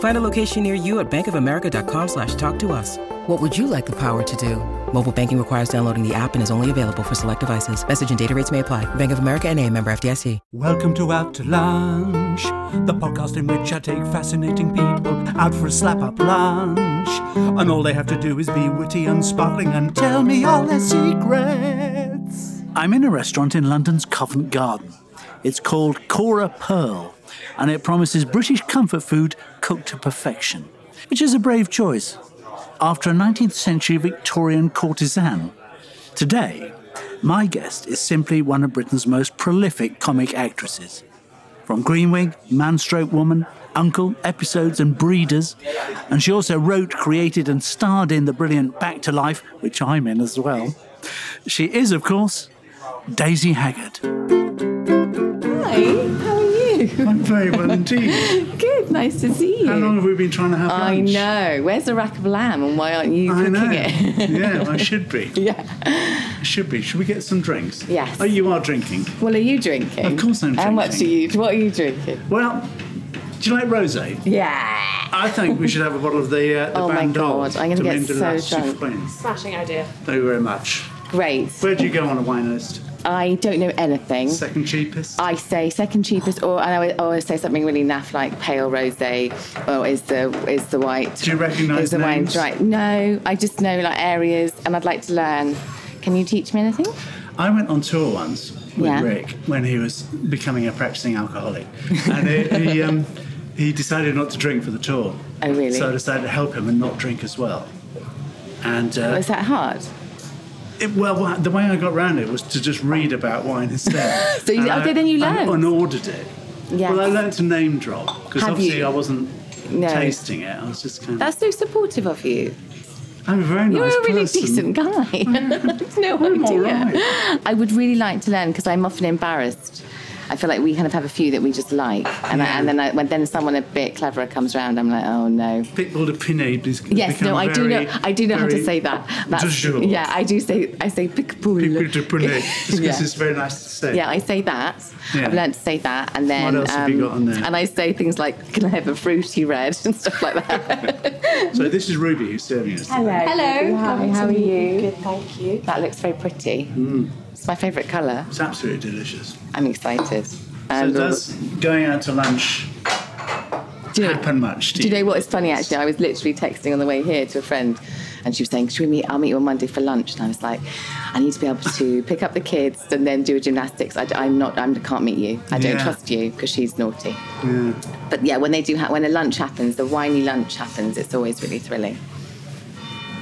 Find a location near you at bankofamerica.com slash talk to us. What would you like the power to do? Mobile banking requires downloading the app and is only available for select devices. Message and data rates may apply. Bank of America and a member FDIC. Welcome to Out to Lunch, the podcast in which I take fascinating people out for a slap up lunch. And all they have to do is be witty and sparkling and tell me all their secrets. I'm in a restaurant in London's Covent Garden. It's called Cora Pearl, and it promises British comfort food cooked to perfection, which is a brave choice after a 19th century Victorian courtesan. Today, my guest is simply one of Britain's most prolific comic actresses. From Green Wing, Manstroke Woman, Uncle, Episodes, and Breeders. And she also wrote, created, and starred in the brilliant Back to Life, which I'm in as well. She is, of course, Daisy Haggard. Hi, you? I'm very well indeed. Good, nice to see you. How long have we been trying to have lunch? I lunch? know. Where's the rack of lamb and why aren't you I cooking know. it? yeah, I should be. yeah. I should be. Should we get some drinks? Yes. Oh, you are drinking. Well, are you drinking? Of course I'm drinking. How much are you? What are you drinking? Well, do you like rosé? Yeah. I think we should have a bottle of the, uh, the Oh my God, I'm gonna de get Maine de so drunk. Soufflane. Smashing idea. Thank you very much. Great. Where do you go on a wine list? I don't know anything. Second cheapest? I say second cheapest, or and I would always say something really naff like pale rosé, or is the is the white. Do you recognise Is the wine names? No, I just know like areas, and I'd like to learn. Can you teach me anything? I went on tour once with Yeah. Rick when he was becoming a practicing alcoholic. And he, he, um, he decided not to drink for the tour. Oh, really? So I decided to help him and not drink as well. And uh, Was that hard? It, well, the way I got around it was to just read about wine instead. So you- And okay, I- then you learned. unordered it. Yes. Well, I learned to name drop because obviously you? I wasn't No. tasting it. I was just kind of. That's so supportive of you. I'm a very You're nice a really person. decent guy. no idea. right. I would really like to learn because I'm often embarrassed. I feel like we kind of have a few that we just like, and, I, and then I, when then someone a bit cleverer comes around, I'm like, oh no. Picpoul de Pinet. has Yes, become no, I do know. I do know how to say that. de jour. yeah, I do say. I say Picpoul. Picpoul de Pinet. Because yeah. it's very nice to say. Yeah, I say that. Yeah. I've learned to say that, and then what else have you got on um, there? and I say things like, "Can I have a fruity red?" and stuff like that. So this is Ruby who's serving us. Hello. Hello. Hi, how are you? Good, thank you. That looks very pretty. Hmm. It's my favourite colour. It's absolutely delicious. I'm excited. So And does going out to lunch do, you know, happen much? do you know what is funny? Actually, I was literally texting on the way here to a friend, and she was saying, "Should we meet? I'll meet you on Monday for lunch." And I was like, "I need to be able to pick up the kids and then do a gymnastics. I, am not. I'm, I can't meet you. I don't Yeah. trust you because she's naughty." Yeah. But yeah, when they do, ha- when a lunch happens, the whiny lunch happens, it's always really thrilling.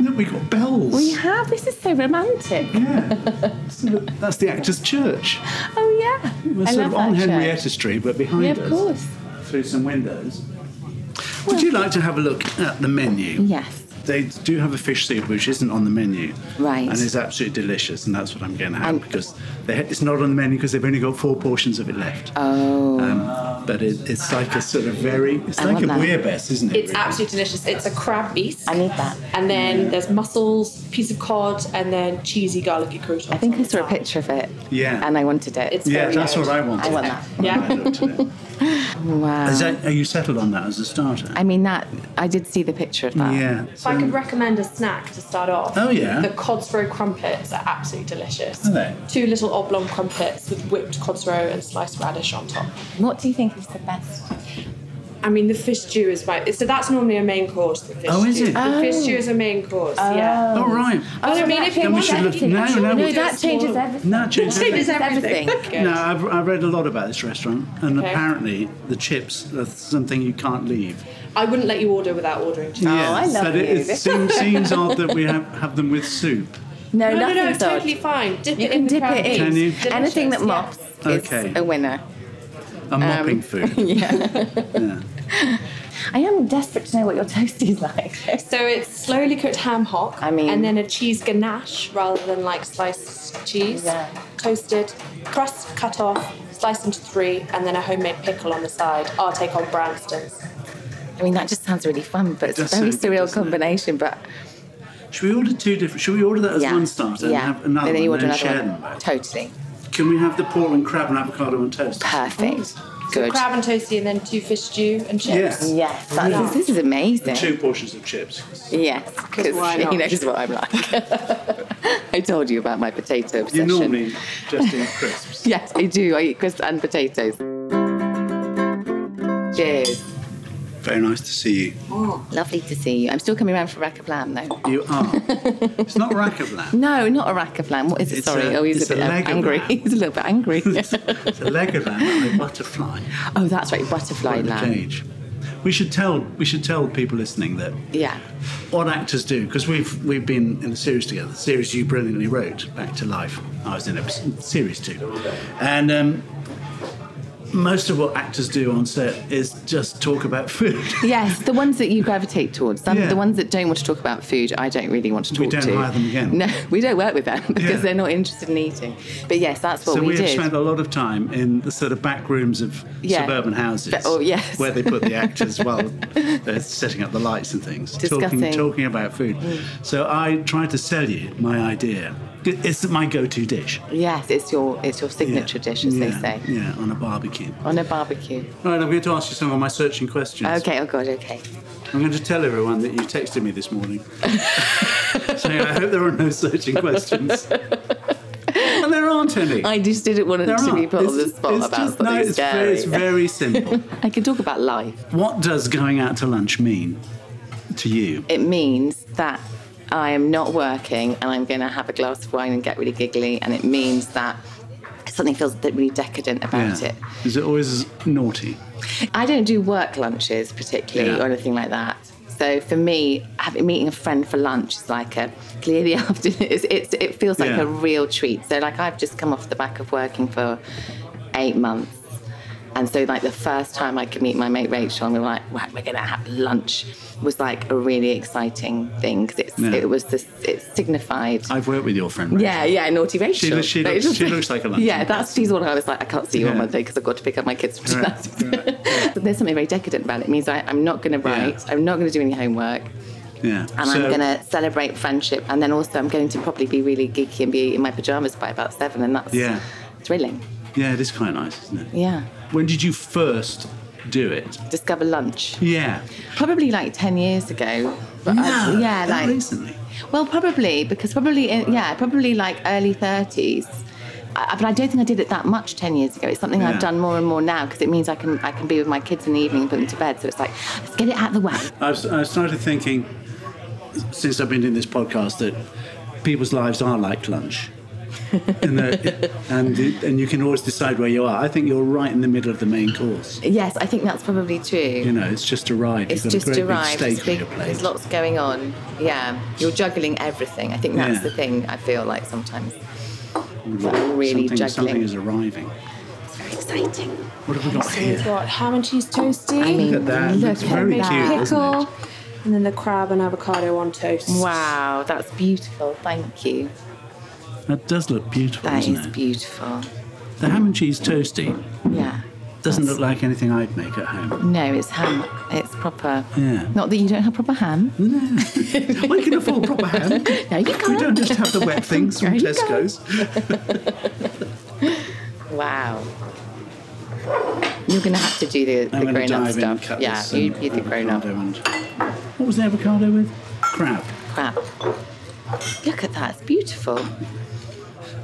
Look, we got bells. We have. This is so romantic. Yeah. So That's the Actors' Church. Oh yeah. We're I sort love of on Henrietta church. Street, but behind Yeah, us, of course. through some windows. Would you like to have a look at the menu? Yes. They do have a fish soup which isn't on the menu, Right. And it's absolutely delicious, and that's what I'm going to have And- because they, it's not on the menu because they've only got four portions of it left. Oh. Um, but it, it's like a sort of very, it's I like a want that. isn't it? It's really? absolutely delicious. It's a crab beast. I need that. And then there's mussels, piece of cod, and then cheesy garlicky croutons. I think on I saw a picture of it. Yeah. And I wanted it. It's Yeah, very that's good. what I wanted. I want that. Yeah. I looked at it. Wow. Is that, are you settled on that as a starter? I mean that I did see the picture of that. yeah. If I could recommend a snack to start off. Oh, yeah. The cod's roe crumpets are absolutely delicious. Are they? Two little oblong crumpets with whipped cod's roe and sliced radish on top. What do you think is the best? I mean, the fish stew is my. So that's normally a main course. The fish Oh, is stew. it? The fish oh. stew is a main course. Oh. Yeah. Oh, right. But I mean, if you want should look. everything, No, no, we we- that changes small- everything. No, change Changes everything. everything. No, I've, I've read a lot about this restaurant, and Okay. apparently the chips are something you can't leave. I wouldn't let you order without ordering chips. yeah, oh, I love but it, you. it seems, seems odd that we have, have them with soup. No, No, no, no, nothing's it's odd. totally fine. Dip You it can in dip crab it in. Can you? Anything that yeah. mops Okay. is a winner. A mopping um, food. Yeah. I am desperate to know what your toasties like. So it's slowly cooked ham hock. I mean- and then a cheese ganache rather than like sliced cheese. Yeah. Toasted, crust cut off, sliced into three, and then a homemade pickle on the side. I'll take on Branston's. I mean, that just sounds really fun, but it's Does a very sound good, surreal doesn't it? combination. But Should we order two different? Should we order that as yeah, one starter yeah. and have another and then you one order and then another share one. them both? Totally Can we have the Portland crab and avocado on toast? perfect. So Good. crab and toasty, and then two fish stew and chips. Yes. Yes, that, this is amazing. Two portions of chips. Yes, because why he knows what I'm like. I told you about my potato You obsession. normally just eat crisps. Yes, I do. I eat crisps and potatoes. Cheers. Very nice to see you. Lovely to see you. I'm still coming around for rack of lamb though. You are. it's not rack of lamb. No, not a rack of lamb. What is it? It's Sorry. a- oh, he's it's a bit a leg of angry. He's a little bit angry. It's a leg of lamb and a butterfly. oh, that's right. Butterfly lamb. cage. We should tell we should tell people listening that Yeah. what actors do because we've we've been in the series together. The series you brilliantly wrote, Back to Life. I was in episode, series two, and um, most of what actors do on set is just talk about food. Yes, the ones that you gravitate towards. Um, yeah. The ones that don't want to talk about food, I don't really want to talk to. We don't to. hire them again. No, we don't work with them because Yeah. they're not interested in eating. But yes, that's what we do. so we, we, have did. spent a lot of time in the sort of back rooms of Yeah. suburban houses. But- oh, yes. where they put the actors while they're setting up the lights and things, Discussing. talking about food. Mm. So I tried to sell you my idea. It's my go-to dish. Yes, it's your it's your signature dish, as yeah, they say, Yeah, on a barbecue. on a barbecue. Right, I'm going to ask you some of my searching questions. Okay. Oh God. Okay. I'm going to tell everyone that you texted me this morning. saying, I hope there are no searching questions. and there aren't any. I just didn't want it there to be aren't. put on the spot it's about just- something no, it's scary. Very, it's very simple. I can talk about life. what does going out to lunch mean to you? It means that I am not working and I'm going to have a glass of wine and get really giggly, and it means that something feels really decadent about it. Is it always naughty? I don't do work lunches particularly Yeah. or anything like that. So for me, having meeting a friend for lunch is like a clearly after it's, it's it feels like Yeah. a real treat. So like I've just come off the back of working for eight months. And so, like the first time I could meet my mate Rachel, and we were like, "Right, we're gonna have lunch," was like a really exciting thing because Yeah. it was this it signified. I've worked with your friend. Rachel. yeah, yeah, naughty Rachel. looks- she looks- she looks like a lunch Yeah, that's she's one I was like, I can't see you on Monday because I've got to pick up my kids from Right, there's something very decadent about it. It means I, I'm not going to write, I'm not going to do any homework, Yeah. and I'm going to celebrate friendship. And then also, I'm going to probably be really geeky and be in my pajamas by about seven, and that's Yeah. thrilling. Yeah, it is quite nice, isn't it? Yeah. When did you first do it? Discover lunch. Yeah. Probably like 10 years ago. But I- No, yeah, that like. recently. Well, probably, because probably, in, yeah, probably like early 30s. I, but I don't think I did it that much 10 years ago. It's something Yeah. I've done more and more now because it means I can I can be with my kids in the evening and put them to bed. So it's like, let's get it out of the way. I've, I've started thinking, since I've been doing this podcast, that people's lives are like lunch. And, the, and, and you can always decide where you are. I think you're right in the middle of the main course. Yes, I think that's probably true. You know, it's just a ride. it's You've got just a great arrived. big It's big, on your plate. there's lots going on. Yeah, you're juggling everything. I think that's Yeah. the thing. I feel like sometimes it's like really something, juggling. something is arriving. It's very exciting. What have we got So we've here? got ham and cheese toasty. I mean, Look at that. look Looks at that. cute, doesn't pickle, it? and then the crab and avocado on toast. Wow, that's beautiful. Thank you. That does look beautiful, That is it? beautiful. The ham and cheese toasty Yeah. doesn't look like anything I'd make at home. No, it's ham. It's proper. Yeah. Not that you don't have proper ham. No. we can afford proper ham. No, you can't. We don't just have the wet things from No, Tesco's. Wow. You're going to have to do the, the grown up dive in and stuff. Yeah, this you, um, you the grown up and- What was the avocado with? Crab. Crab. Look at that. It's beautiful.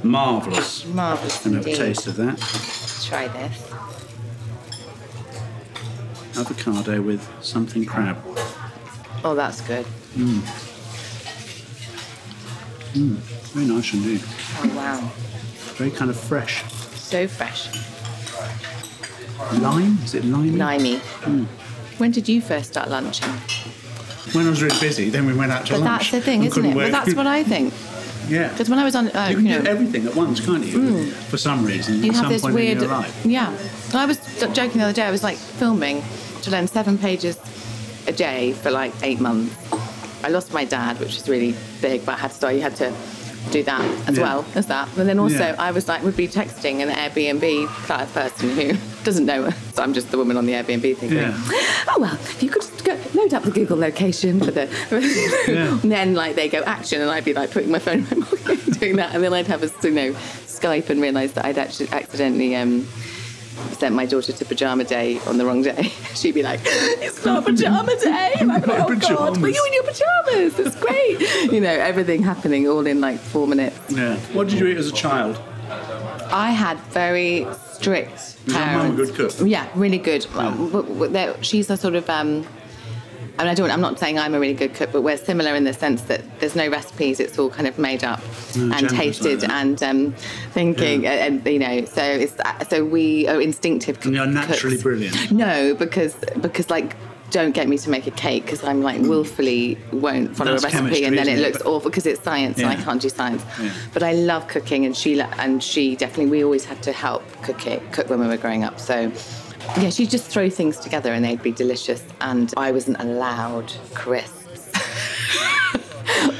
Marvellous. Marvellous Can have a taste of that. Try this. avocado with something crab. Oh, that's good. Mm. Mm, very nice indeed. Oh, wow. Very kind of fresh. So fresh. Lime? Is it limey? Limey. Mm. When did you first start lunching? When I was really busy, then we went out to But lunch. that's the thing, isn't it? Work. that's what I think. yeah. Because when I was on, uh, You can you do know, everything at once, can't you? For some reason, you at have some this point weird. in your life. Yeah. And I was joking the other day. I was like filming to learn seven pages a day for like eight months. I lost my dad, which was really big, but I had to start. You had to do that as Yeah. well as that. And then also, Yeah. I was like, would be texting an Airbnb person who doesn't know. So I'm just the woman on the Airbnb thinking, Yeah. oh well, if you could just go load up the Google location for the. And then like they go action, and I'd be like putting my phone in my pocket doing that, and then I'd have a you know Skype and realise that I'd actually accidentally. Um, Sent my daughter to pajama day on the wrong day. She'd be like, "It's not pajama day." And I'm like, My "Oh God, pyjamas." were you in your pajamas? It's great." you know, everything happening all in like four minutes. Yeah. What did you eat as a child? I had very strict Was your mum a good cook? Yeah, really good. Um, w- w- she's a sort of. Um, I mean, I don't. I'm not saying I'm a really good cook, but we're similar in the sense that there's no recipes. It's all kind of made up and generous like tasted and um, thinking, and, and, you know. So it's so we are instinctive. And you're cooks. naturally brilliant. No, because because like. Don't get me to make a cake because I'm like willfully won't follow That's a recipe and then it it? looks awful because it's science and I can't do science. Yeah. But I love cooking, and she and she definitely. We always had to help cook it, cook when we were growing up. So, yeah, she'd just throw things together, and they'd be delicious. And I wasn't allowed crisps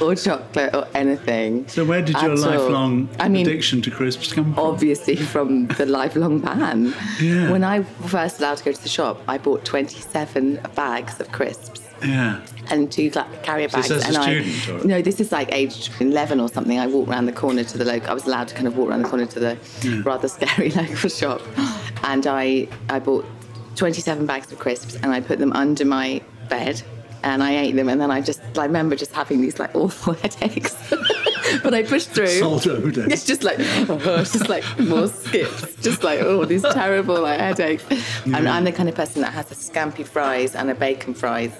or chocolate or anything. So where did your lifelong I mean, addiction to crisps come from? obviously from the lifelong ban. Yeah. When I was first allowed to go to the shop, I bought 27 bags of crisps Yeah. and two carrier So bags. a and student, I or- no, this is like age 11 or something. I walked around the corner to the local. I was allowed to kind of walk around the corner to the rather scary local shop, and I I bought 27 bags of crisps and I put them under my bed. And I ate them, and then I just I remember just having these like awful headaches, but I pushed through. Salt overdose. It's just like, oh, it's just like more skips, just like, oh, these terrible like headaches. And I'm the kind of person that has a scampi fries and a bacon fries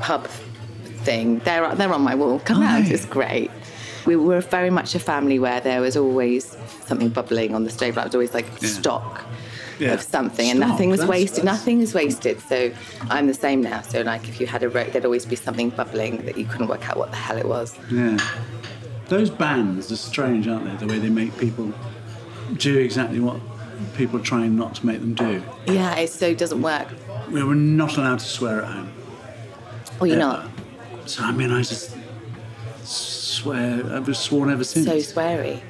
pub thing. They're, they're on my wall. Come round, they? it's great. We were very much a family where there was always something bubbling on the stove. Like, it was always like Yeah. stock. Yeah. Of something, and nothing was that's- wasted. that's- Nothing is wasted. So I'm the same now. So like, if you had a rope, there'd always be something bubbling that you couldn't work out what the hell it was. Yeah. Those bands are strange, aren't they? The way they make people do exactly what people are trying not to make them do. Yeah, it so doesn't work. We were not allowed to swear at home. Or you're ever. not. So I mean, I just swear. I've just sworn ever since. so sweary.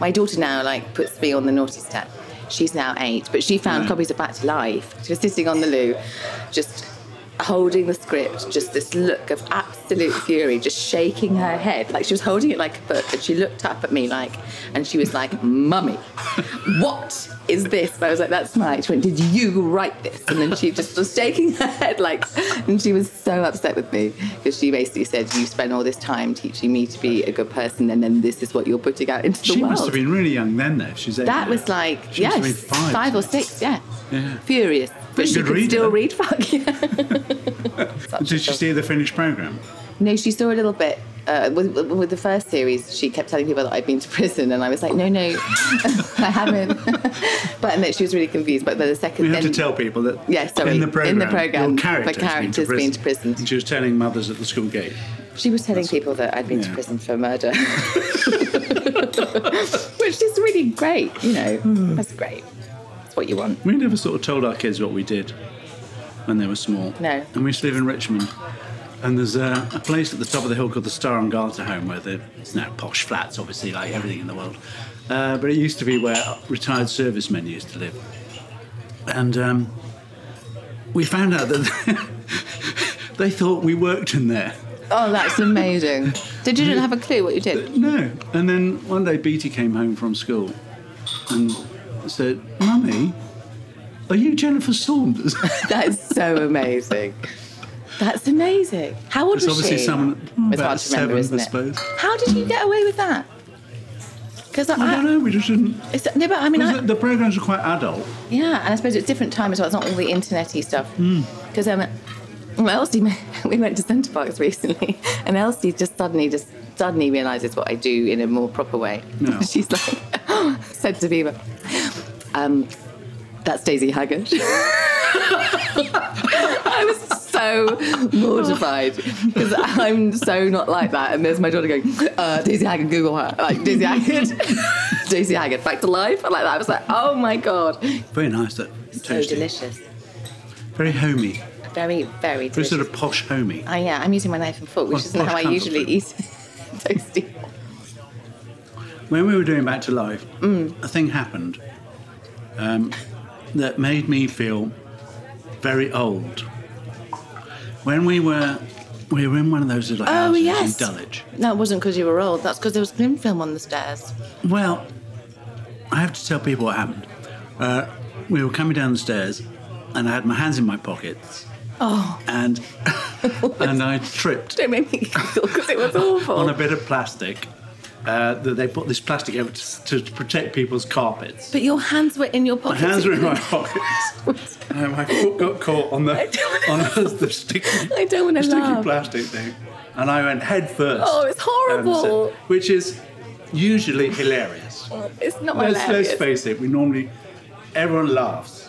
My daughter now like puts me on the naughty step. She's now eight, but she found Right. copies of Back to Life. She was sitting on the loo, just holding the script, just this look of absolute fury, just shaking her head like she was holding it like a book. And she looked up at me like, and she was like, "Mummy, what is this?" And I was like, "That's right." She went, "Did you write this?" And then she just was shaking her head like, and she was so upset with me because she basically said, "You spent all this time teaching me to be a good person, and then this is what you're putting out into the world. she world." must have been really young then, though. She's That was like, She yes, five. five or six, yeah. Yeah. Furious. But Pretty she good could reader. still read fuck, yeah. Did she see the finished program? No, she saw a little bit. Uh, with, with the first series, she kept telling people that I'd been to prison, and I was like, no, no, I haven't. but and that she was really confused. But the second, We have then, to tell people that Yeah, sorry, in the program, in program, the programme, your the character's character's been, been to to prison. prison. And she was telling mothers at the school gate. she was telling people that I'd been to prison for murder, which is really great. You know, that's great. That's what you want. We never sort of told our kids what we did when they were small. No. And we used to live in Richmond. And there's a, a place at the top of the hill called the Star and Garter Home where the, it's now posh flats, obviously, like everything in the world. Uh, but it used to be where retired servicemen used to live. And um, we found out that they thought we worked in there. Oh, that's amazing. Did you didn't have a clue what you did? No. And then one day Beattie came home from school and said, Mummy, are you Jennifer Saunders? That is so amazing. That's amazing. How old It's was obviously she? someone It's about hard to remember, seven, isn't I it? suppose. How did you get away with that? Because I don't know. We just didn't. No, but I mean, I, the, the programs are quite adult. yeah, and I suppose it's different time as well. It's not all the internety stuff. Hmm. Because um, well, Elsie, we went to Center Parcs recently, and Elsie just suddenly just suddenly realizes what I do in a more proper way. No. She's like said to Viva, um, "That's Daisy Haggard." I was so mortified because I'm so not like that. And there's my daughter going, uh, Daisy Haggard, Google her. Like, Daisy Haggard, Daisy Haggard, back to life. Like that. I was like, oh my God. Very nice. That So toasty. delicious. Very homey. Very, very Very delicious. sort of posh homey. Oh, yeah, I'm using my knife and fork, which Well, isn't how I usually comfort eat toasty. When we were doing Back to Life, Mm. a thing happened um, that made me feel very old. When we were we were in one of those little Oh, houses yes. in Dulwich. No, it wasn't because you were old. That's because there was cling film on the stairs. Well, I have to tell people what happened. Uh, we were coming down the stairs, and I had my hands in my pockets, Oh, and and I tripped don't make me giggle because it was awful. on a bit of plastic. Uh, that they put this plastic over to, to protect people's carpets. but your hands were in your pockets. My hands were in my pockets. and my foot got caught on the on the, the sticky, I don't wanna the sticky laugh. plastic thing, and I went head first. Oh, it's horrible. And which is usually hilarious. It's not Let's, hilarious. let's face it. We normally everyone laughs.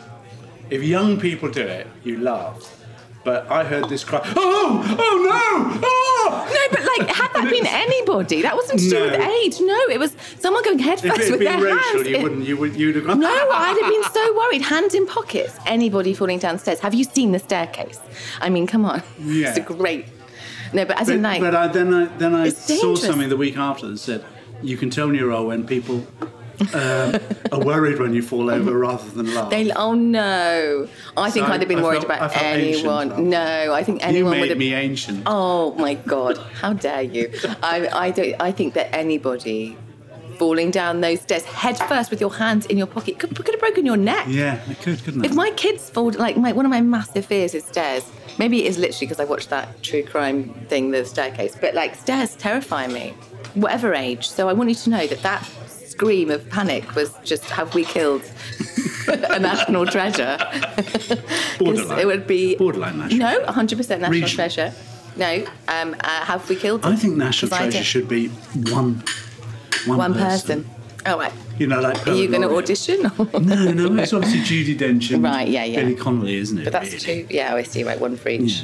If young people do it, you laugh. But I heard this cry. Oh! Oh no! Oh! No, but like, had that been anybody, that wasn't to do No. with age. No, it was someone going If first it had with been their Rachel, hands. you in- wouldn't. You would. You'd have gone. No, I'd have been so worried. Hands in pockets. Anybody falling downstairs. Have you seen the staircase? I mean, come on. Yeah. It's a great. No, but as But, in like, but I, then I then I It's saw dangerous. something the week after that said you can tell when you're old when people um, are worried when you fall over rather than laugh. they. Oh no! I think So I'd have been I worried felt- about anyone. No, I think anyone would made have. me ancient. Oh my god! How dare you? I, I don't. I think that anybody falling down those stairs head first with your hands in your pocket could, could have broken your neck. Yeah, it could, couldn't I? If my kids fall, like my one of my massive fears is stairs. Maybe it is literally because I watched that true crime thing, the staircase. But like stairs terrify me, whatever age. So I want you to know that that scream of panic was just have we killed a national treasure? Borderline. It would be Borderline national. No, 100% national Regional. treasure. No, um, uh, have we killed? I it? think national 'Cause I treasure don't- should be one one, one person. Oh right. You know, like Are you going to audition? No, no, it's obviously Judi Dench and Right, yeah, yeah. Billy Connolly, isn't it? but that's really? two. Yeah, I see. Right, one for each.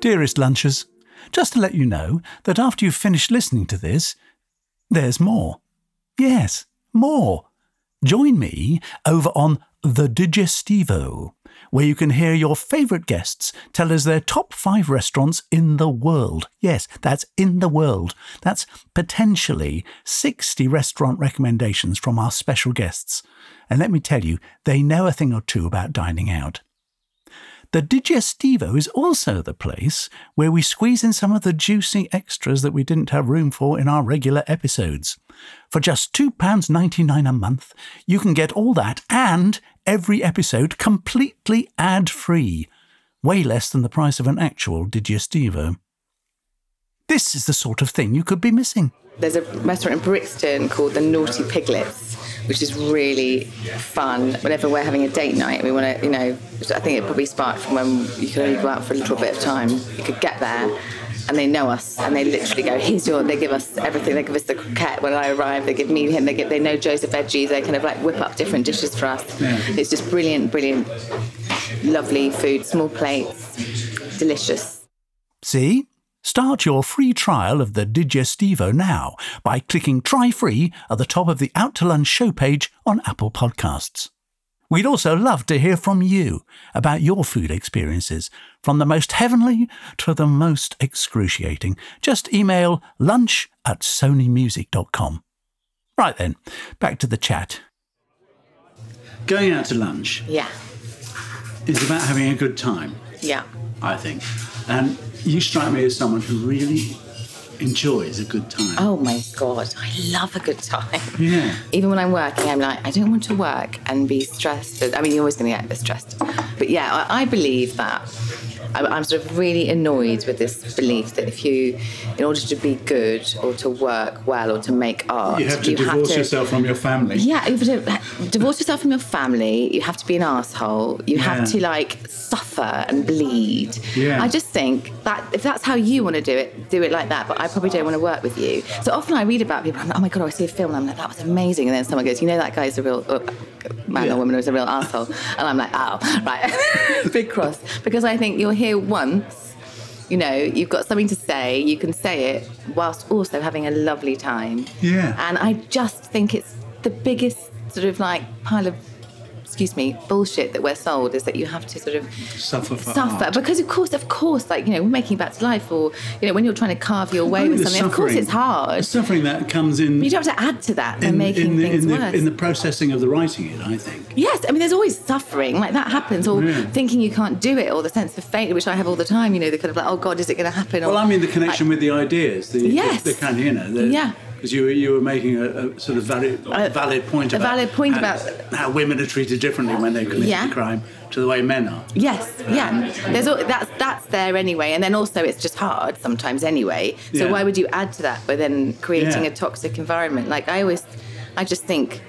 Dearest lunchers, just to let you know that after you've finished listening to this, there's more. Yes, more. Join me over on The Digestivo, where you can hear your favourite guests tell us their top five restaurants in the world. Yes, that's in the world. That's potentially 60 restaurant recommendations from our special guests. And let me tell you, they know a thing or two about dining out. The Digestivo is also the place where we squeeze in some of the juicy extras that we didn't have room for in our regular episodes. For just £2.99 a month, you can get all that and every episode completely ad free. Way less than the price of an actual Digestivo. This is the sort of thing you could be missing. There's a restaurant in Brixton called the Naughty Piglets, which is really fun. Whenever we're having a date night, we want to, you know, I think it probably sparked from when you could only go out for a little bit of time. You could get there, and they know us, and they literally go, "Here's your." They give us everything. They give us the croquette when I arrive. They give me him. They give. They know Joseph veggies. They kind of like whip up different dishes for us. It's just brilliant, brilliant, lovely food. Small plates, delicious. See? Start your free trial of the Digestivo now by clicking Try Free at the top of the Out to Lunch show page on Apple Podcasts. We'd also love to hear from you about your food experiences, from the most heavenly to the most excruciating. Just email lunch at sonymusic.com. Right then, back to the chat. Going out to lunch Yeah, is about having a good time, yeah. I think. And you strike me as someone who really enjoys a good time. Oh my god, I love a good time. Yeah. Even when I'm working, I'm like, I don't want to work and be stressed. I mean, you're always going to get a bit stressed. But yeah, I, I believe that. I'm, I'm sort of really annoyed with this belief that if you, in order to be good or to work well or to make art, You have to divorce yourself from your family. Yeah, you have to divorce yourself from your family. You have to be an asshole. You Yeah. have to like suffer and bleed. Yeah. I just think that if that's how you want to do it, do it like that. But I probably don't want to work with you. So often I read about people. I'm like, oh my god, I see a film. And I'm like, that was amazing. And then someone goes, you know, that guy's a real uh, man Yeah. or woman who's a real asshole. And I'm like, oh, right, big cross. Because I think you're here once. You know, you've got something to say. You can say it whilst also having a lovely time. Yeah. And I just think it's the biggest sort of like pile of, excuse me, bullshit that we're sold is that you have to sort of Suffer for suffer art. because of course, of course, like you know, we're making back to life, or you know, when you're trying to carve your way with something, of course it's hard. The suffering that comes in you don't have to add to that in, making in the, things in, the, worse. in the processing of the writing it, I think. Yes, I mean, there's always suffering like that happens, or Yeah. thinking you can't do it, or the sense of failure, which I have all the time. You know, the kind of like, oh God, is it going to happen? Or, Well, I mean the connection like, with the ideas, the, Yes. the, the kind of, you know, the, Yeah. Because you, were- you were making a, a sort of valid, A- valid point a about valid point how, about- how women are treated differently when they commit Yeah. a crime to the way men are. Yes, yeah. There's al- that's that's there anyway, and then also it's just hard sometimes anyway. So Yeah. why would you add to that by then creating Yeah. a toxic environment? Like I always, I just think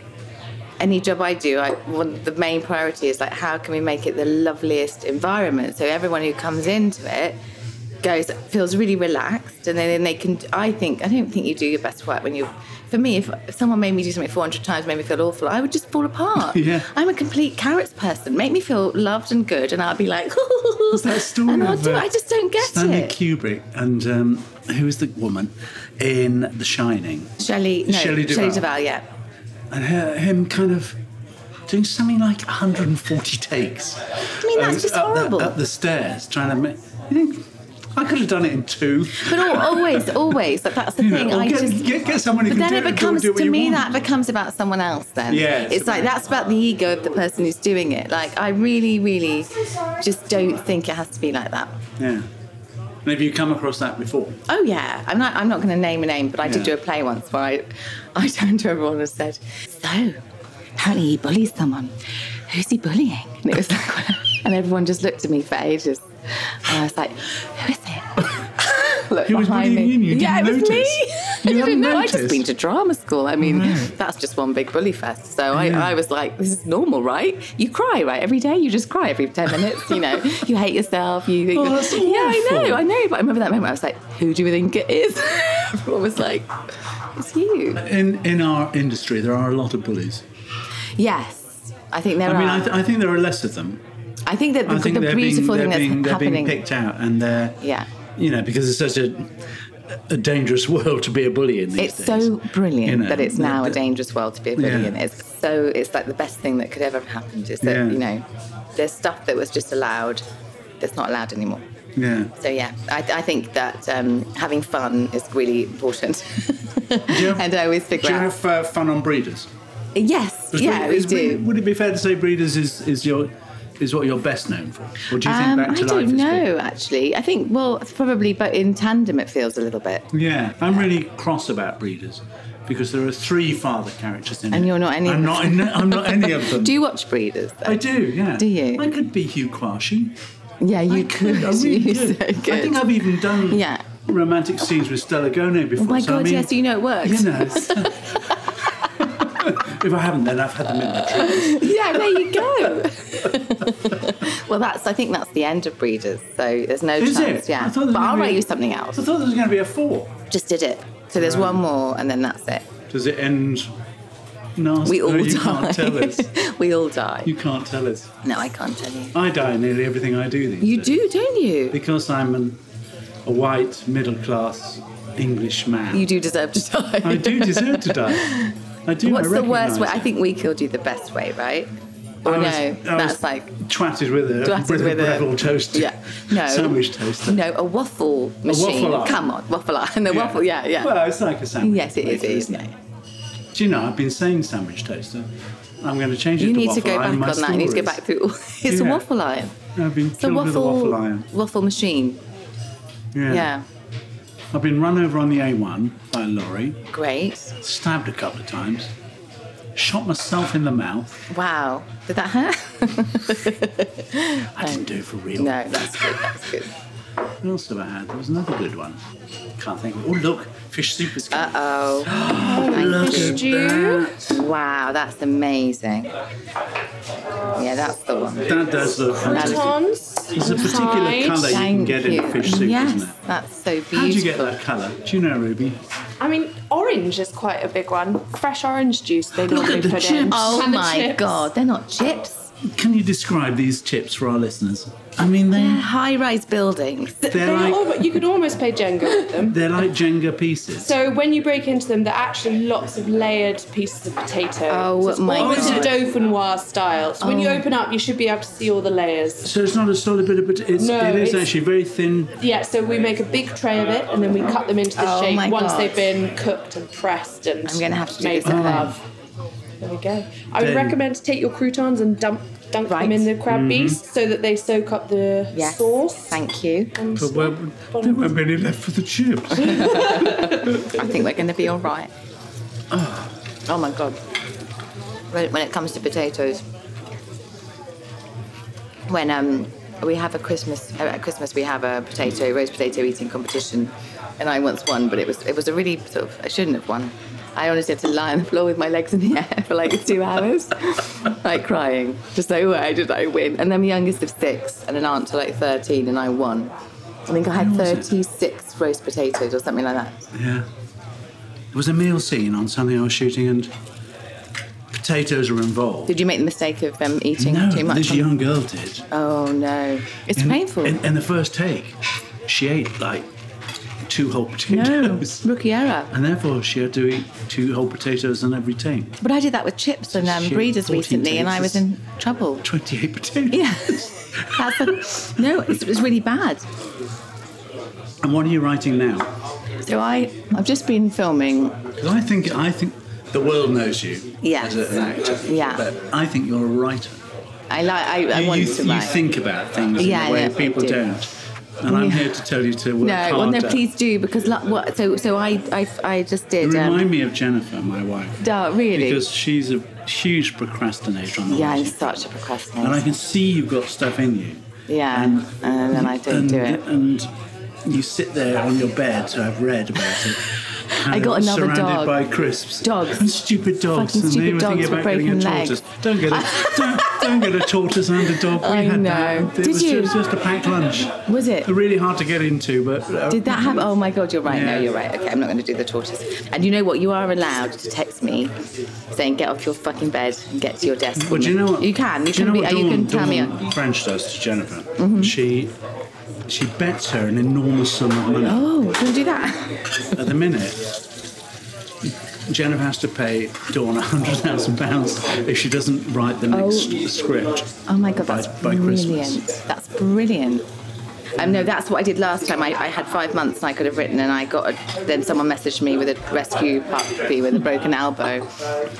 any job I do, I one the main priority is like how can we make it the loveliest environment so everyone who comes into it goes feels really relaxed and then they can I think I don't think you do your best work when you for me if, if someone made me do something 400 times made me feel awful I would just fall apart Yeah. I'm a complete carrots person make me feel loved and good and I'll be like What's that story and I'll do it. uh, I just don't get Stanley it Kubrick and um, who was the woman in The Shining? Shelley no Shelley Duvall. yeah And her, him kind of doing something like 140 takes. I mean that's just up the- horrible up the stairs, trying to make. You think, I could have done it in two. But al- always, always, like that's the You thing. or I get- just get- get someone who But then it becomes to me want. that becomes about someone else. Then Yeah, it's, it's like about- that's about the ego of the person who's doing it. Like I really, really just don't think it has to be like that. Yeah. And have you come across that before? Oh yeah, I'm not. I'm not going to name a name, but I did do a play once where I, I turned to everyone and said, "So, apparently he bullies someone. Who's he bullying?" And it was like, and everyone just looked at me for ages, and I was like, "Who is it?" Look He was behind bullying me. you and you yeah, didn't it was me. notice? I You didn't hadn't know. I just noticed? been to drama school. I mean, Right. that's just one big bully fest. So I, Yeah. I was like, "This is normal, right? You cry, right? Every day, you just cry every ten minutes. You know, you hate yourself. You think, Oh, that's yeah, I know. I know. But I remember that moment. I was like, "Who do you think it is?" Everyone was like, "It's you." In in our industry, there are a lot of bullies. Yes, I think there I mean, are. I, th- I think there are less of them. I think that the, I think the being, beautiful they're thing that's being, they're being picked out, and they're Yeah. you know, because it's such a a dangerous world to be a bully in these It's days. so brilliant You know, that it's now the- a dangerous world to be a bully Yeah. in. It's so it's like the best thing that could ever have happened is that Yeah. you know there's stuff that was just allowed that's not allowed anymore. Yeah. So yeah, I, I think that um, having fun is really important. Do have, and I always figure do figure you have uh, fun on breeders? yes, Is yeah, we do. Would it be fair to say breeders is, is your is what you're best known for, or do you think Um, Back I to Life don't is good? know actually. I think well, probably, but in tandem it feels a little bit. Yeah, I'm really cross about breeders because there are three father characters in it. And you're not any of I'm them. not. In, I'm not any of them. Do you watch Breeders? Though? I do. Yeah. Do you? I could be Hugh Quarshie. Yeah, you I could. I really could. so I think I've even done Yeah. romantic scenes with Stella Gonet before. Oh my so I god, mean, yes, you know it works. You know. it's- if I haven't, then I've had them in my treatment. yeah, there you go. well, that's I think that's the end of Breeders. So there's no Is chance. it? Yeah, I thought there was but I'll write be- you something else. I thought there was going to be a four. Just did it. So there's one more, and then that's it. Does it end nasty? We all no, you die. can't tell us. we all die. You can't tell us. No, I can't tell you. I die in nearly everything I do these You days. do, don't you? Because I'm an a white middle class English man. You do deserve to die. I do deserve to die. I do. What's I the worst way? I think we killed you the best way, right? Or I no, was- I that's was like twatted with a Twatted with, with a toaster. yeah, no sandwich toaster. No, a waffle machine. A waffle. Come on, waffle iron. The waffle, yeah, yeah. Well, it's like a sandwich. yes, it is. It maker, is. isn't Yeah. Do you know? I've been saying sandwich toaster. I'm going to change it You to need to go back on that. You need to go back through. It's a waffle iron. I've been It's a killed with a waffle waffle iron. waffle machine. Yeah. Yeah, I've been run over on the A1 by a lorry, great. stabbed a couple of times, shot myself in the mouth. Wow, did that hurt? I didn't do it for real. no, that's good. That's good. What else have I had? There was another good one. Can't think. of Oh, look, fish soup is Uh coming. oh. look fish at that. Wow, that's amazing. Yeah, that's the one. That does look fantastic. Croutons. There's a particular Tide. colour you can Thank get in you. a fish soup, yes, isn't it? that's so beautiful. How do you get that colour? Do you know, Ruby? I mean, orange is quite a big one. Fresh orange juice they normally at the put in. chips. Oh And the my chips. god, they're not chips. Can you describe these chips for our listeners? I mean, they're High-rise buildings. they're They're like almo- you could almost play Jenga with them. they're like Jenga pieces. So when you break into them, they're actually lots of layered pieces of potato. Oh, so it's my almost God. a dauphinoise style. So when you Oh. open up, you should be able to see all the layers. So it's not a solid bit of potato. It's, No, it is it's- actually very thin. Yeah, so we make a big tray of it and then we cut them into the Oh shape once God. they've been cooked and pressed and I'm gonna have to do made this at with home. Love. There we go. I would Then- recommend to take your croutons and dump dunk Right. them in the crab Mm-hmm. beast so that they soak up the Yes. sauce. Thank you. And But where, there won't be any left for the chips. I think we're going to be all right. Oh my god. When, when it comes to potatoes, when um we have a Christmas uh, at Christmas we have a potato roast potato eating competition, and I once won, but it was it was a really sort of I shouldn't have won. I honestly had to lie on the floor with my legs in the air for like two hours, like crying. Just like, why did I win? And then my youngest of six and an aunt to like 13, and I won. I think I had When was it? 36 roast potatoes or something like that. yeah. There was a meal scene on something I was shooting, and potatoes were involved. Did you make the mistake of um, eating no, too much? this young girl did. Oh no, it's In- painful. In, in the first take, she ate like two whole potatoes. no, rookie error. And therefore, she had to eat two whole potatoes on every take. But I did that with chips and um, breeders recently, and I was in trouble. 28 potatoes. Yeah, that's a, no, it's, it's really bad. And what are you writing now? So I, I've just been filming. 'Cause I think I think the world knows you Yes. as an actor. Yeah. But I think you're a writer. I like. I, I you, want you, to you write. think about things Yeah, in a way yeah, people do. not And I'm here to tell you to work no, harder. well, no, please do because lo- what? So, so I, I, I just You did. remind Um, me of Jennifer, my wife. oh, really? Because she's a huge procrastinator on yeah, I'm such a procrastinator. And I can see you've got stuff in you. Yeah, And, and then I don't and, do it. And you sit there on your bed, so I've read about it. I got another surrounded dog. by crisps. Dogs. And stupid dogs. Fucking and stupid they were thinking dogs with about getting a broken legs. Don't get a, don't, don't get a tortoise and a dog. We I had know. that. It Did was you? Just, just a packed lunch. Was it? Really hard to get into, but. Uh, Did that happen? Oh my god, you're right. Yeah. No, you're right. Okay, I'm not going to do the tortoise. And you know what? You are allowed to text me saying get off your fucking bed and get to your desk. Well, do you know what? You can. You do can know be. uh, you can tell me. French does to Jennifer. Mm-hmm. She she bets her an enormous sum of money. Oh, can we do that? At the minute, Jennifer has to pay Dawn hundred thousand pounds if she doesn't write the next oh. script. Oh my god, By- that's by brilliant. Christmas. That's brilliant. Um, no, that's what I did last time. I, I had five months and I could have written, and I got. A, then someone messaged me with a rescue puppy with a broken elbow.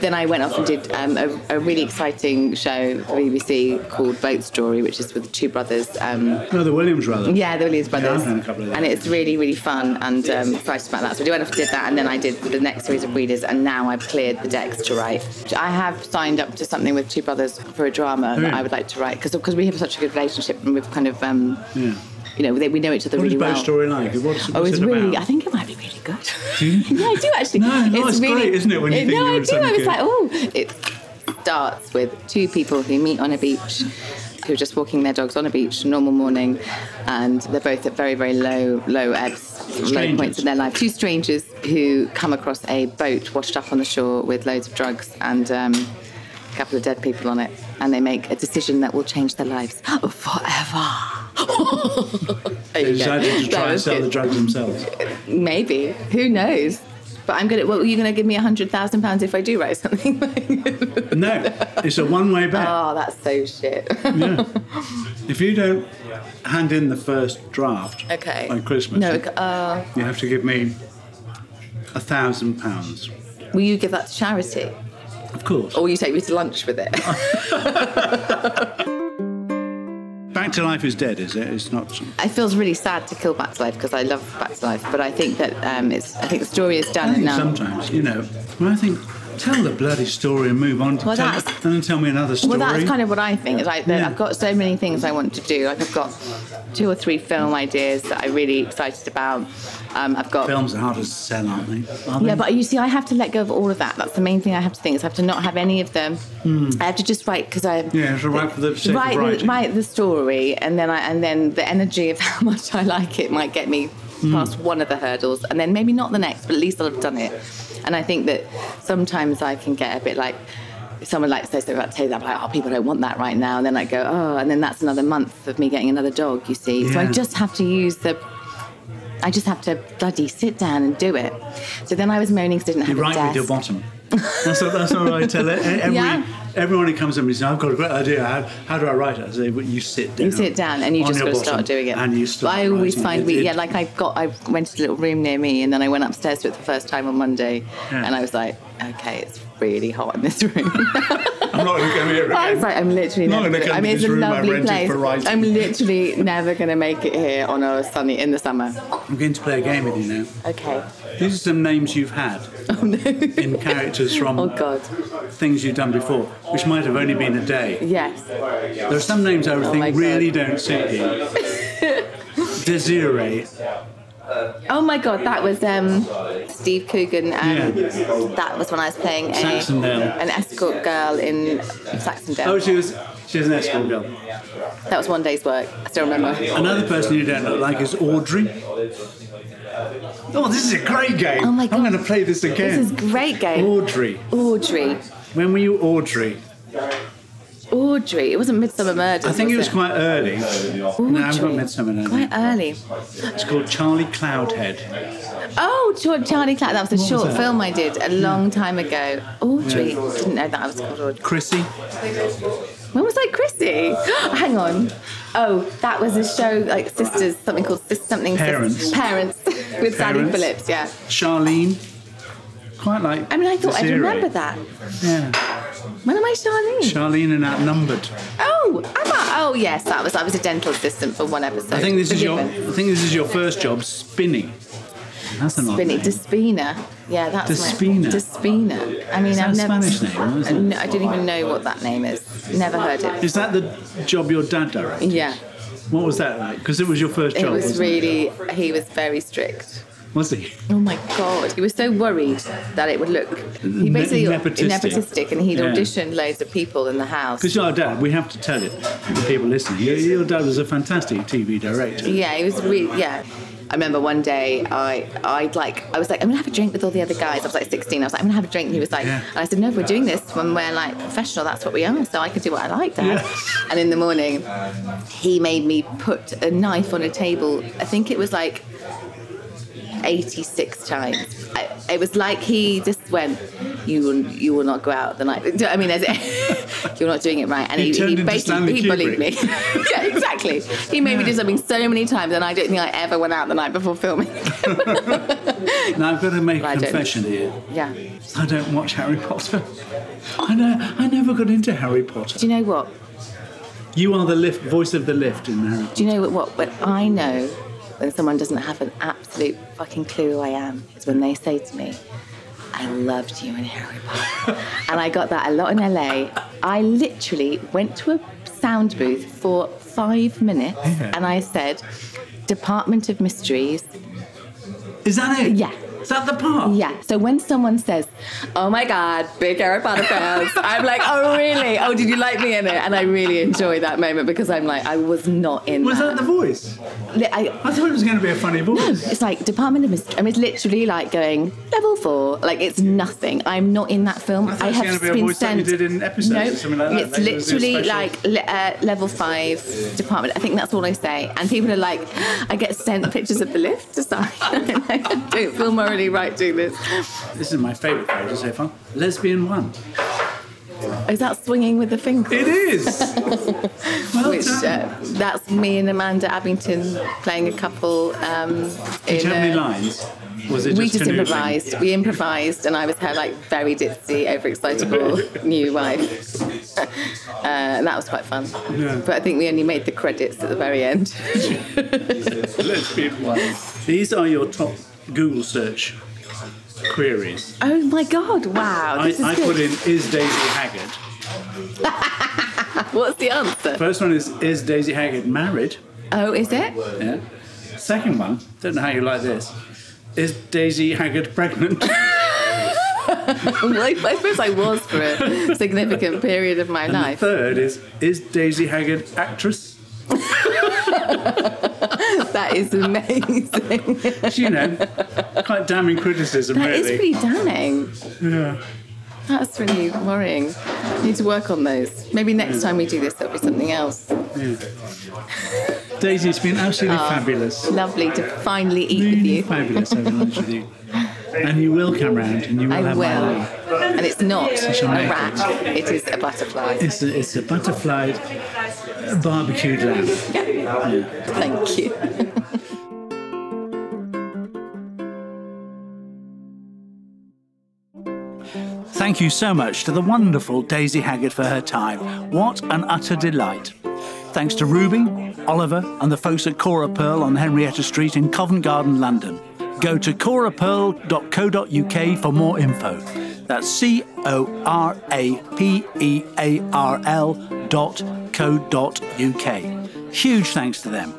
Then I went off and did um, a, a really exciting show for BBC called Boat Story, which is with the two brothers. Um, No, the Williams brothers. Yeah, the Williams brothers. I've done a couple of and it's really, really fun and um, excited about that. So I went off and did that, and then I did the next series of Breeders, and now I've cleared the decks to write. I have signed up to something with Two Brothers for a drama that? I would like to write because we have such a good relationship and we've kind of, um, Yeah. You know, they, we know each other What really is Boat well. Story like? What's, Oh, it's it really. about? I think it might be really good. Do you? yeah, I do actually. No, no, it's great, isn't it, when you think no, I do. I was like, oh, it starts with two people who meet on a beach, who are just walking their dogs on a beach, normal morning, and they're both at very, very low, low ebbs, low points in their life. Two strangers who come across a boat washed up on the shore with loads of drugs and. Um, a couple of dead people on it, and they make a decision that will change their lives forever. They decided to try and sell good. the drugs themselves. Maybe. Who knows? But I'm gonna. Well, are you're gonna give me a hundred thousand pounds if I do write something. No, it's a one-way bet. oh, that's so shit. Yeah. If you don't hand in the first draft okay. on Christmas, No. Uh, you have to give me a thousand pounds. will you give that to charity, Of course. or will you take me to lunch with it? Back to Life is Dead, is it? It's not. it feels really sad to kill Back to Life because I love Back to Life, but I think that um, it's. I think the story is done now. sometimes, you know, I think, tell the bloody story and move on. To Well, tell, that's- and then tell me another story. Well, that's kind of what I think. Is like Yeah. I've got so many things I want to do. Like I've got two or three film ideas that I'm really excited about. Um, I've got Films are hard to sell, aren't they? Are Yeah, they? but you see, I have to let go of all of that. That's the main thing I have to think. Is I have to not have any of them. I have to just write because I. Yeah, so write for the sake of the, write the story, and then I and then the energy of how much I like it might get me Hmm. past one of the hurdles, and then maybe not the next, but at least I'll have done it. And I think that sometimes I can get a bit like. Someone like says something about Taylor, I'm like, oh, people don't want that right now. And then I go, oh, and then that's another month of me getting another dog, you see. So I just have to use the I just have to bloody sit down and do it. So then I was moaning because I didn't You have a write desk. with your bottom. That's what, that's what I tell it. Every, Yeah. Everyone who comes to me says, I've got a great idea. How, how do I write it? I say, well, you sit down. You sit down and you just got to start doing it. And you But I always writing. find It- we, it- yeah, like I got, I went to a little room near me and then I went upstairs to it the first time on Monday Yeah. and I was like, okay, it's really hot in this room. I'm not going to come here I was like, I'm literally Not never gonna, come I mean, it's a lovely place. I'm literally never going to make it here on a sunny, in the summer. I'm going to play a game with you now. Okay. These are some names you've had in characters from Oh, God. things you've done before, which might have only been a day. Yes. There are some names I would Oh think really don't suit you. Desiree. Oh my God, that was um, Steve Coogan. Um, Yeah. That was when I was playing a, an escort girl in Saxondale. Oh, she was she was an escort girl. That was one day's work. I still remember. Another person you don't look like is Audrey. Oh, this is a great game. Oh my I'm going to play this again. This is a great game. Audrey. Audrey. When were you Audrey? Audrey. It wasn't Midsomer Murders. I think it was it? quite early. No, I've got Audrey. Midsummer Night's Quite early. It's called Charlie Cloudhead. Oh, Charlie Clark. That was a What was short that? film I did a long hmm. time ago. Audrey. Didn't know that I was called Audrey. Chrissy. When was I Chrissy? Hang on. Oh, that was a show like Sisters, something called something Parents. Sisters. Parents with Sally Parents. Phillips. Yeah. Charlene. Quite like. I mean, I thought I'd Desiree. remember that. Yeah. When am I Charlene? Charlene and Outnumbered. oh, am I? Oh, yes, that was. I was a dental assistant for one episode. I think this is your. Forgiven. I think this is your first job, spinning. That's an name. Despina. Yeah, that's Despina. my Despina. I mean, Is that I've a never. Spanish name, or is it? I don't even know what that name is. Never heard it. Is that the job your dad directed? Yeah, What was that like? Because it was your first it job. was wasn't really. He was very strict. Was he? Oh my god, he was so worried that it would look. He basically Nepotistic. nepotistic, and he'd Yeah. auditioned loads of people in the house. Because your dad, we have to tell it the people listening. Your, your dad was a fantastic TV director. Yeah, it was really yeah. I remember one day I I'd like I was like I'm gonna have a drink with all the other guys. I was like 16. I was like I'm gonna have a drink. And he was like, Yeah. and I said no, we're doing this when we're like professional. That's what we are. So I can do what I like, Dad. Yeah. And in the morning, he made me put a knife on a table. I think it was like 86 times. I, it was like he just went, "You will, you will not go out the night." I mean, you're not doing it right, and He he, he, basically he bullied me. Yeah, exactly. He made me do something so many times, and I don't think I ever went out the night before filming. Now I've got to make I a confession here. yeah. I don't watch Harry Potter. I know. I never got into Harry Potter. Do you know what? You are the lift, voice of the lift in Harry. Do you know what? What? But I know when someone doesn't have an absolute fucking clue who I am is when they say to me, "I loved you in Harry Potter," and I got that a lot in LA. I literally went to a sound booth for five minutes, Yeah. and I said, "Department of Mysteries." Is that it? Yeah. Is that the part? Yeah. So when someone says, "Oh my God, big Harry Potter fans," I'm like, "Oh really? Oh, did you like me in it?" And I really enjoy that moment because I'm like, I was not in. Was that the voice? I, I thought it was going to be a funny voice. it's like Department of Mystery. I mean, it's literally like going level four. Like it's nothing. I'm not in that film. I I have gonna be a voice that you sent. did in episodes no, or something like that, it's like it was a literally like uh, level five department. I think that's all I say. And people are like, I get sent pictures of the lift to sign. I don't feel morally right doing this. This is my favourite character so far. Lesbian one. Is that swinging with the Finkels? It is. well Which done. uh, that's me and Amanda Abbington playing a couple. Um, Did you in have any lines? Was it just we just canoodling? improvised. We improvised, and I was her like very ditzy, overexcitable new wife, uh, and that was quite fun. Yeah. But I think we only made the credits at the very end. Lesbian one. These are your top Google search queries. oh my god! Wow, I, this is I put in is Daisy Haggard. What's the answer? First one is is Daisy Haggard married? Oh, is it? Yeah. Second one, don't know how you like this. Is Daisy Haggard pregnant? I I suppose I was for a significant period of my And life. third is is Daisy Haggard actress? That is amazing. You know, quite damning criticism, That is really. pretty damning. Yeah. That's really worrying. Need to work on those. Maybe next time we do this, there'll be something else. Daisy, it's been absolutely Oh. fabulous. Lovely to finally eat with Really you. fabulous having lunch with you. And you will come round and you will I have my will. And it's not a rat, it is a butterfly. It's a, it's a butterfly barbecued lamb. Thank you. Thank you so much to the wonderful Daisy Haggard for her time. What an utter delight. Thanks to Ruby, Oliver, and the folks at Cora Pearl on Henrietta Street in Covent Garden, London. Go to corapearl.co.uk for more info. That's C O R A P E A R L dot co dot UK. Huge thanks to them.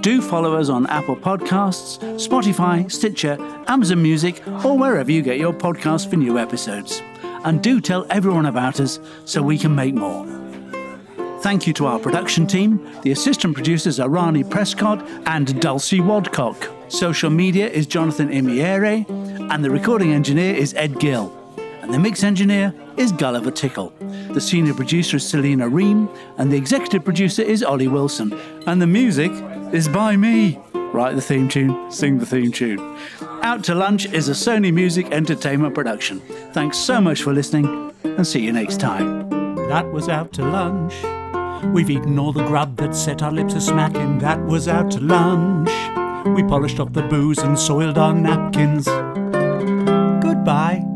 Do follow us on Apple Podcasts, Spotify, Stitcher, Amazon Music, or wherever you get your podcasts for new episodes. And do tell everyone about us so we can make more. Thank you to our production team. The assistant producers are Rani Prescott and Dulcie Wadcock. Social media is Jonathan Imiere, and the recording engineer is Ed Gill. And the mix engineer is Gulliver Tickle. The senior producer is Selena Ream, and the executive producer is Ollie Wilson. And the music is by me. Write the theme tune, sing the theme tune. Out to Lunch is a Sony Music Entertainment production. Thanks so much for listening, and see you next time. That was out to lunch. We've eaten all the grub that set our lips a smacking. That was out to lunch. We polished off the booze and soiled our napkins. Goodbye.